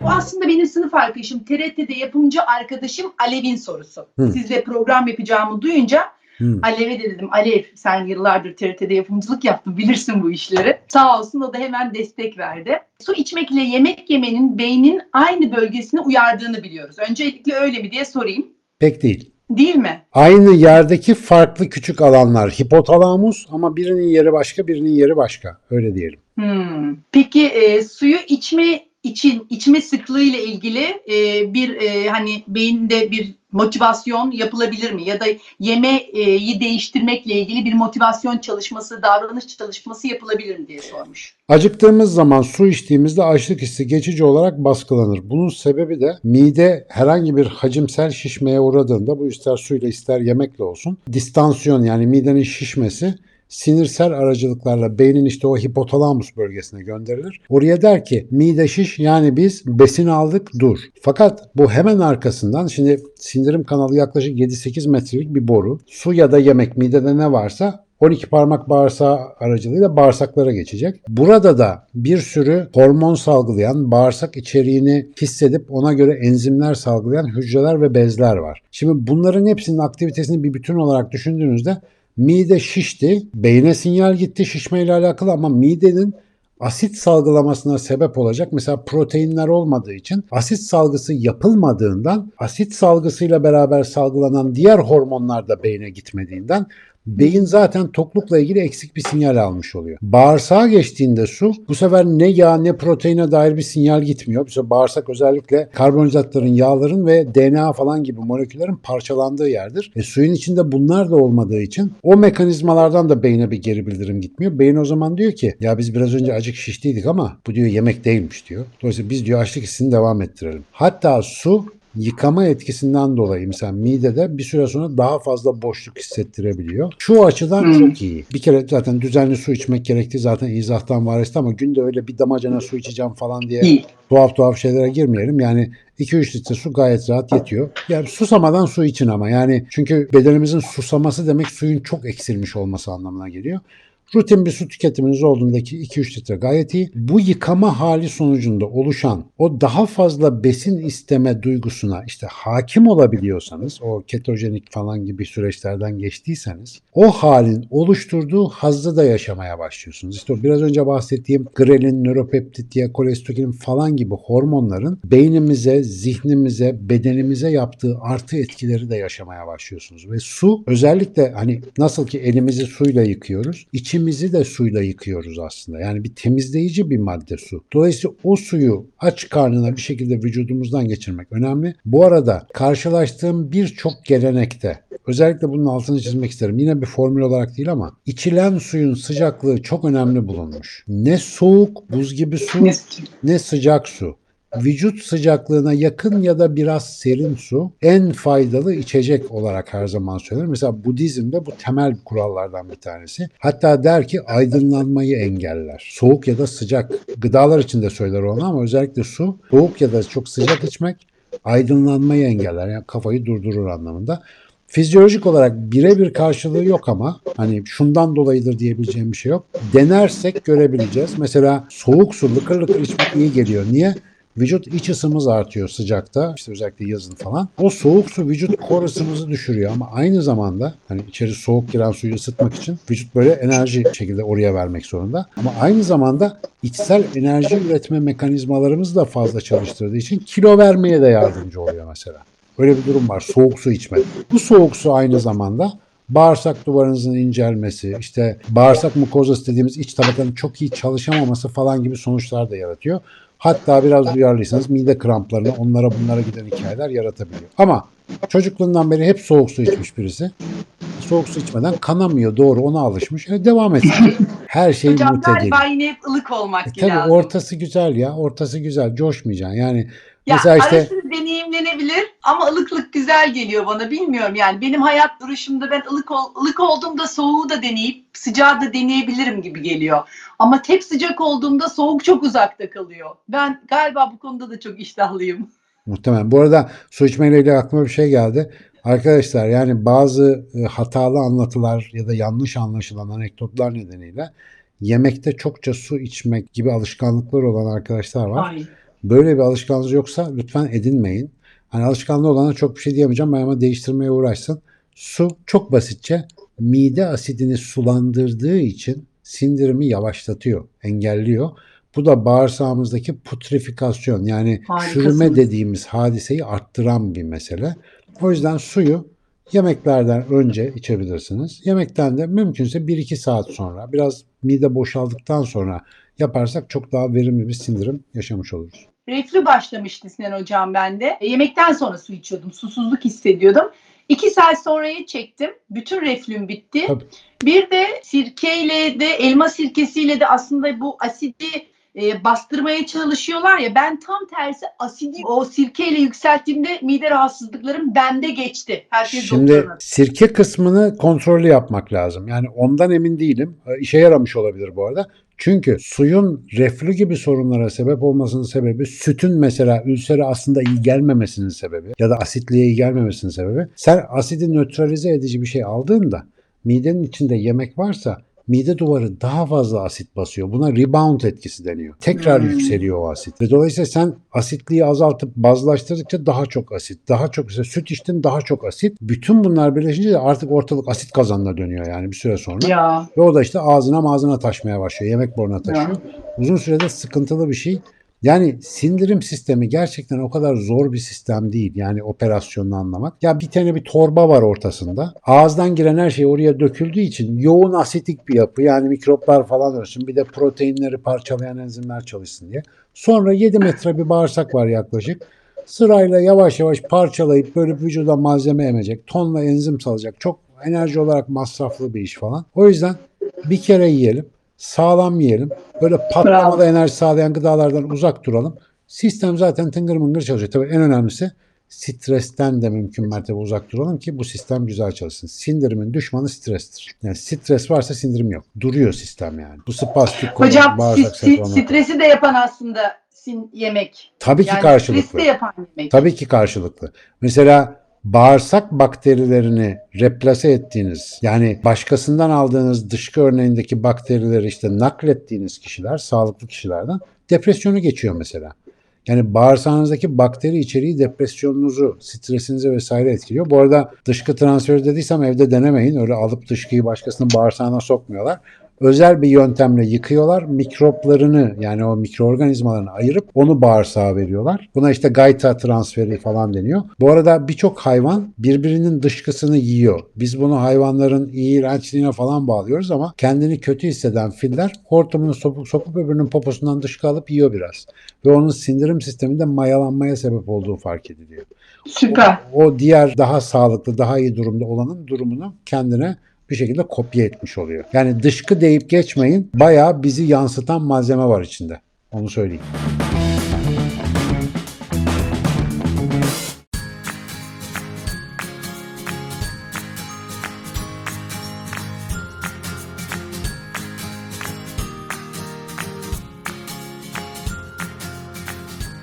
Bu aslında benim sınıf arkadaşım, TRT'de yapımcı arkadaşım Alev'in sorusu. Hı. Sizle program yapacağımı duyunca Hı. Alev'e de dedim Alev sen yıllardır TRT'de yapımcılık yaptın bilirsin bu işleri. Sağ olsun o da hemen destek verdi. Su içmek ile yemek yemenin beynin aynı bölgesini uyardığını biliyoruz. Öncelikle öyle mi diye sorayım. Pek değil. Değil mi? Aynı yerdeki farklı küçük alanlar. Hipotalamus ama birinin yeri başka, birinin yeri başka. Öyle diyelim. Hmm. Peki e, suyu içme için içme sıklığı ile ilgili e, bir e, hani beyinde bir motivasyon yapılabilir mi? Ya da yemeği değiştirmekle ilgili bir motivasyon çalışması, davranış çalışması yapılabilir mi diye sormuş. Acıktığımız zaman su içtiğimizde açlık hissi geçici olarak baskılanır. Bunun sebebi de mide herhangi bir hacimsel şişmeye uğradığında bu ister suyla ister yemekle olsun distansiyon yani midenin şişmesi sinirsel aracılıklarla beynin işte o hipotalamus bölgesine gönderilir. Oraya der ki mide şiş yani biz besin aldık dur. Fakat bu hemen arkasından şimdi sindirim kanalı yaklaşık 7-8 metrelik bir boru. Su ya da yemek midede ne varsa 12 parmak bağırsağı aracılığıyla bağırsaklara geçecek. Burada da bir sürü hormon salgılayan, bağırsak içeriğini hissedip ona göre enzimler salgılayan hücreler ve bezler var. Şimdi bunların hepsinin aktivitesini bir bütün olarak düşündüğünüzde mide şişti, beyne sinyal gitti şişmeyle alakalı ama midenin asit salgılamasına sebep olacak. Mesela proteinler olmadığı için asit salgısı yapılmadığından asit salgısıyla beraber salgılanan diğer hormonlar da beyne gitmediğinden beyin zaten toklukla ilgili eksik bir sinyal almış oluyor. Bağırsağa geçtiğinde su bu sefer ne yağ ne proteine dair bir sinyal gitmiyor. Bu sefer bağırsak özellikle karbonhidratların, yağların ve DNA falan gibi moleküllerin parçalandığı yerdir. E, suyun içinde bunlar da olmadığı için o mekanizmalardan da beyne bir geri bildirim gitmiyor. Beyin o zaman diyor ki ya biz biraz önce acık şiştiydik ama bu diyor yemek değilmiş diyor. Dolayısıyla biz diyor açlık hissini devam ettirelim. Hatta su yıkama etkisinden dolayı mesela midede bir süre sonra daha fazla boşluk hissettirebiliyor. Şu açıdan Hmm. çok iyi. Bir kere zaten düzenli su içmek gerektiği zaten izahtan varesti ama günde öyle bir damacana su içeceğim falan diye tuhaf tuhaf şeylere girmeyelim. Yani 2-3 litre su gayet rahat yetiyor. Yani susamadan su için ama yani çünkü bedenimizin susaması demek suyun çok eksilmiş olması anlamına geliyor. Rutin bir su tüketiminiz olduğundaki 2-3 litre gayet iyi. Bu yıkama hali sonucunda oluşan o daha fazla besin isteme duygusuna işte hakim olabiliyorsanız o ketojenik falan gibi süreçlerden geçtiyseniz o halin oluşturduğu hazzı da yaşamaya başlıyorsunuz. İşte biraz önce bahsettiğim grelin, nöropeptit, diakolestokin falan gibi hormonların beynimize, zihnimize, bedenimize yaptığı artı etkileri de yaşamaya başlıyorsunuz. Ve su özellikle hani nasıl ki elimizi suyla yıkıyoruz, içimizi de suyla yıkıyoruz aslında. Yani bir temizleyici bir madde su. Dolayısıyla o suyu aç karnına bir şekilde vücudumuzdan geçirmek önemli. Bu arada karşılaştığım birçok gelenekte özellikle bunun altını çizmek isterim. Yine bir formül olarak değil ama içilen suyun sıcaklığı çok önemli bulunmuş. Ne soğuk buz gibi su Ne- ne sıcak su. Vücut sıcaklığına yakın ya da biraz serin su en faydalı içecek olarak her zaman söylenir. Mesela Budizm'de bu temel kurallardan bir tanesi. Hatta der ki aydınlanmayı engeller. Soğuk ya da sıcak gıdalar için de söyler onu ama özellikle su soğuk ya da çok sıcak içmek aydınlanmayı engeller. Yani kafayı durdurur anlamında. Fizyolojik olarak birebir karşılığı yok ama hani şundan dolayıdır diyebileceğim bir şey yok. Denersek görebileceğiz. Mesela soğuk su lıkır lıkır içmek iyi geliyor. Niye? Vücut iç ısımız artıyor sıcakta işte özellikle yazın falan. O soğuk su vücut kor ısımızı düşürüyor ama aynı zamanda hani içeri soğuk giren suyu ısıtmak için vücut böyle enerji şekilde oraya vermek zorunda. Ama aynı zamanda içsel enerji üretme mekanizmalarımızı da fazla çalıştırdığı için kilo vermeye de yardımcı oluyor mesela. Öyle bir durum var. Soğuk su içmek. Bu soğuk su aynı zamanda bağırsak duvarınızın incelmesi, işte bağırsak mukozası dediğimiz iç tabakanın çok iyi çalışamaması falan gibi sonuçlar da yaratıyor. Hatta biraz duyarlıysanız mide kramplarını onlara bunlara giden hikayeler yaratabiliyor. Ama çocukluğundan beri hep soğuk su içmiş birisi. Soğuk su içmeden kanamıyor doğru ona alışmış. E, devam etsin. Her şey Hocam mutedil. galiba yine hep ılık olmak E, tabii lazım. ortası güzel ya. Ortası güzel. Coşmayacaksın. Yani Ya mesela işte deneyimlenebilir ama ılıklık güzel geliyor bana bilmiyorum yani benim hayat duruşumda ben ılık ol, ılık olduğumda soğuğu da deneyip sıcağı da deneyebilirim gibi geliyor. Ama tek sıcak olduğumda soğuk çok uzakta kalıyor. Ben galiba bu konuda da çok iştahlıyım. Muhtemelen. Bu arada su içmeyle ilgili aklıma bir şey geldi. Arkadaşlar yani bazı e, hatalı anlatılar ya da yanlış anlaşılan anekdotlar nedeniyle yemekte çokça su içmek gibi alışkanlıklar olan arkadaşlar var. Hayır. Böyle bir alışkanlığınız yoksa lütfen edinmeyin. Hani alışkanlığı olana çok bir şey diyemeyeceğim ben ama değiştirmeye uğraşsın. Su çok basitçe mide asidini sulandırdığı için sindirimi yavaşlatıyor, engelliyor. Bu da bağırsağımızdaki putrifikasyon yani Harikasın. çürüme dediğimiz hadiseyi arttıran bir mesele. O yüzden suyu yemeklerden önce içebilirsiniz. Yemekten de mümkünse 1-2 saat sonra biraz mide boşaldıktan sonra yaparsak çok daha verimli bir sindirim yaşamış oluruz. Reflü başlamıştı Sinan Hocam bende. E, Yemekten sonra su içiyordum. Susuzluk hissediyordum. İki saat sonraya çektim. Bütün reflüm bitti. Tabii. Bir de sirkeyle de elma sirkesiyle de aslında bu asidi e, bastırmaya çalışıyorlar ya ben tam tersi asidi o sirkeyle yükselttiğimde mide rahatsızlıklarım bende geçti. Herkes Şimdi doktoruna. sirke kısmını kontrollü yapmak lazım. Yani ondan emin değilim. E, İşe yaramış olabilir bu arada. Çünkü suyun reflü gibi sorunlara sebep olmasının sebebi sütün mesela ülsere aslında iyi gelmemesinin sebebi ya da asitliğe iyi gelmemesinin sebebi. Sen asidi nötralize edici bir şey aldığında midenin içinde yemek varsa mide duvarı daha fazla asit basıyor. Buna rebound etkisi deniyor. Tekrar Hmm. yükseliyor o asit. Ve dolayısıyla sen asitliği azaltıp bazlaştırdıkça daha çok asit, daha çok mesela süt içtin daha çok asit. Bütün bunlar birleşince de artık ortalık asit kazanına dönüyor yani bir süre sonra. Ya Ve o da işte ağzına ağzına taşmaya başlıyor. Yemek boruna taşıyor. Uzun sürede sıkıntılı bir şey. Yani sindirim sistemi gerçekten o kadar zor bir sistem değil. Yani operasyonunu anlamak. Ya bir tane bir torba var ortasında. Ağızdan giren her şey oraya döküldüğü için yoğun asitik bir yapı. Yani mikroplar falan ölsün. Bir de proteinleri parçalayan enzimler çalışsın diye. Sonra 7 metre bir bağırsak var yaklaşık. Sırayla yavaş yavaş parçalayıp böyle vücuda malzeme emecek. Tonla enzim salacak. Çok enerji olarak masraflı bir iş falan. O yüzden bir kere yiyelim. Sağlam yiyelim. Böyle patlamalı enerji sağlayan gıdalardan uzak duralım. Sistem zaten tıngır mıngır çalışıyor. Tabii en önemlisi stresten de mümkün mertebe uzak duralım ki bu sistem güzel çalışsın. Sindirimin düşmanı strestir. Yani stres varsa sindirim yok. Duruyor sistem yani. Bu spastik konu, hocam si- bağırsak si- semptomu. stresi de yapan aslında sin yemek. Tabii ki Yani karşılıklı. stresi de yapan yemek. Tabii ki karşılıklı. Mesela bağırsak bakterilerini replase ettiğiniz yani başkasından aldığınız dışkı örneğindeki bakterileri işte naklettiğiniz kişiler sağlıklı kişilerden depresyonu geçiyor mesela. Yani bağırsağınızdaki bakteri içeriği depresyonunuzu, stresinizi vesaire etkiliyor. Bu arada dışkı transferi dediysem evde denemeyin. Öyle alıp dışkıyı başkasının bağırsağına sokmuyorlar. Özel bir yöntemle yıkıyorlar. Mikroplarını yani o mikroorganizmalarını ayırıp onu bağırsağa veriyorlar. Buna işte gayta transferi falan deniyor. Bu arada birçok hayvan birbirinin dışkısını yiyor. Biz bunu hayvanların iğrençliğine falan bağlıyoruz ama kendini kötü hisseden filler hortumunu sokup, sokup öbürünün poposundan dışkı alıp yiyor biraz. Ve onun sindirim sisteminde mayalanmaya sebep olduğu fark ediliyor. Süper. O diğer daha sağlıklı, daha iyi durumda olanın durumunu kendine bir şekilde kopya etmiş oluyor. Yani dışkı deyip geçmeyin. Bayağı bizi yansıtan malzeme var içinde. Onu söyleyeyim.